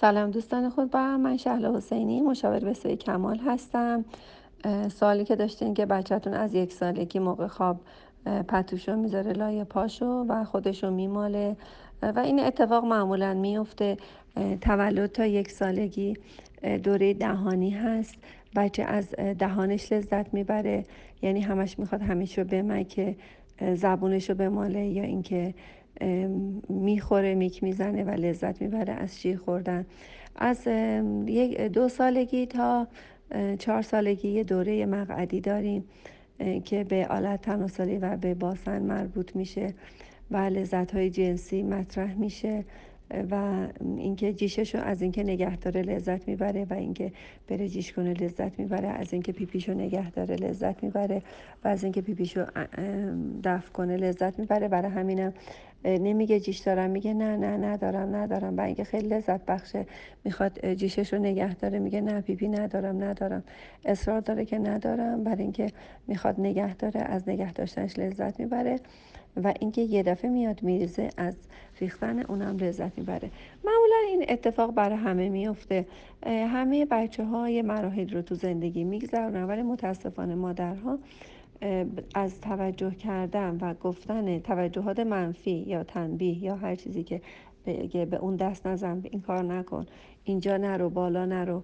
سلام دوستان خود با من شهلا حسینی مشاور بسیار کمال هستم. سوالی که داشتین که بچهتون از یک سالگی موقع خواب پتوشو می‌ذاره لای پاشو و خودشو میماله و این اتفاق معمولا میفته تولد تا یک سالگی دوره دهانی هست. بچه از دهانش لذت می‌بره. یعنی همش می‌خواد همیشه بمکه زبونش رو بماله یا اینکه می‌خوره میک می‌زنه و لذت می‌بره از شیر خوردن. از یک دو سالگی تا چهار سالگی یه دوره مقعدی داریم که به آلت تناسلی و به باسن مربوط میشه و لذت های جنسی مطرح میشه و اینکه جیشش رو از اینکه نگه داره لذت می‌بره و اینکه بره جیش کنه لذت می‌بره از اینکه پیپیشو نگه داره لذت می‌بره و از اینکه پیپیشو دفع کنه لذت می‌بره. برای همینم نمیگه جیش دارم میگه نه نه ندارم ندارم. و اینکه خیلی لذت بخشه. می‌خواد جیشش رو نگه داره میگه نه پیپی ندارم ندارم. اصرار داره که ندارم. برای اینکه می‌خواد نگه داره از نگه داشتنش لذت می‌بره. و اینکه یه دفعه میاد میریزه از ریختن اونم لذت می‌بره. معمولا این اتفاق برای همه میفته. همه بچه های مراحل رو تو زندگی میگذرونن. ولی متاسفانه مادرها از توجه کردن و گفتن توجهات منفی یا تنبیه یا هر چیزی که به اون دست نزن این کار نکن اینجا نرو بالا نرو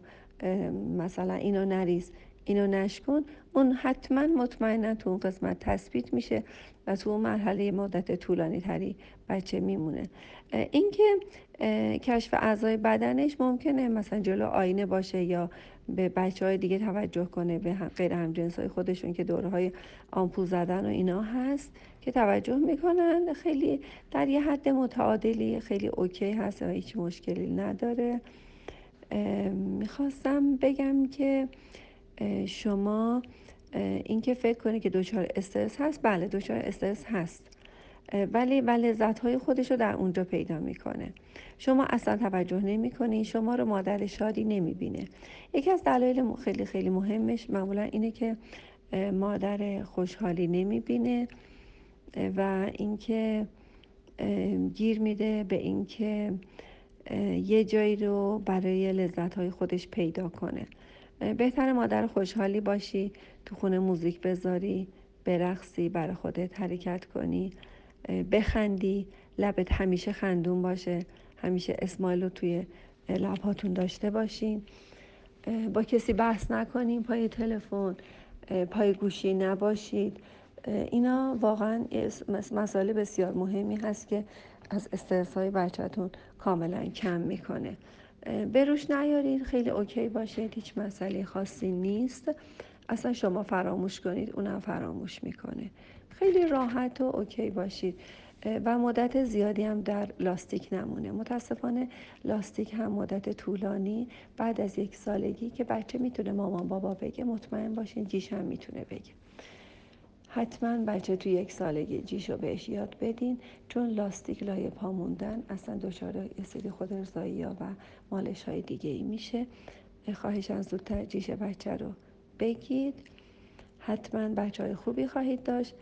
مثلا اینو نریز اینو نشکن اون حتما مطمئنا تو اون قسمت تثبیت میشه و تو اون مرحله مدت طولانی تری بچه میمونه. اینکه کشف اعضای بدنش ممکنه مثلا جلو آینه باشه یا به بچه های دیگه توجه کنه به غیر همجنس های خودشون که دوره های آمپول زدن و اینا هست که توجه می‌کنن. خیلی در یه حد متعادلی خیلی اوکی هست و هیچ مشکلی نداره. می‌خواستم بگم که شما اینکه فکر کنه که دچار استرس هست. بله دچار استرس هست. ولی و لذت های خودش رو در اونجا پیدا می‌کنه. شما اصلا توجه نمی‌کنی شما رو مادر شادی نمی‌بینه. یکی از دلایل خیلی خیلی مهمش معمولا اینه که مادر خوشحالی نمی‌بینه و اینکه گیر میده به اینکه یه جایی رو برای لذت های خودش پیدا کنه. بهتر مادر خوشحالی باشی تو خونه موزیک بذاری برقصی برای خودت حرکت کنی. بخندی لبت همیشه خندون باشه. همیشه اسمایل رو توی لبهاتون داشته باشین. با کسی بحث نکنین پای تلفن پای گوشی نباشید. اینا واقعا مسائل بسیار مهمی هست که از استرس های بچهتون کاملا کم می‌کنه. بروش نیارید خیلی اوکی باشید هیچ مسئله خاصی نیست. اصلا شما فراموش کنید اونم فراموش می‌کنه. خیلی راحت و اوکی باشید. و مدت زیادی هم در لاستیک نمونه. متاسفانه لاستیک هم مدت طولانی بعد از یک سالگی که بچه می‌تونه مامان بابا بگه مطمئن باشین جیش هم می‌تونه بگه. حتما بچه تو یک سالگی جیشو بهش یاد بدین چون لاستیک لای پا موندن اصلا دچار یه سری خود ها و مالش های دیگه ای میشه خواهشان زودتر جیش بچه رو بگید. حتما بچه های خوبی خواهید داشت.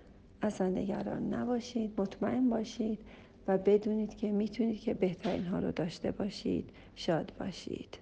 اصلا نگران نباشید. مطمئن باشید و بدونید که می‌تونید که بهترین ها رو داشته باشید. شاد باشید.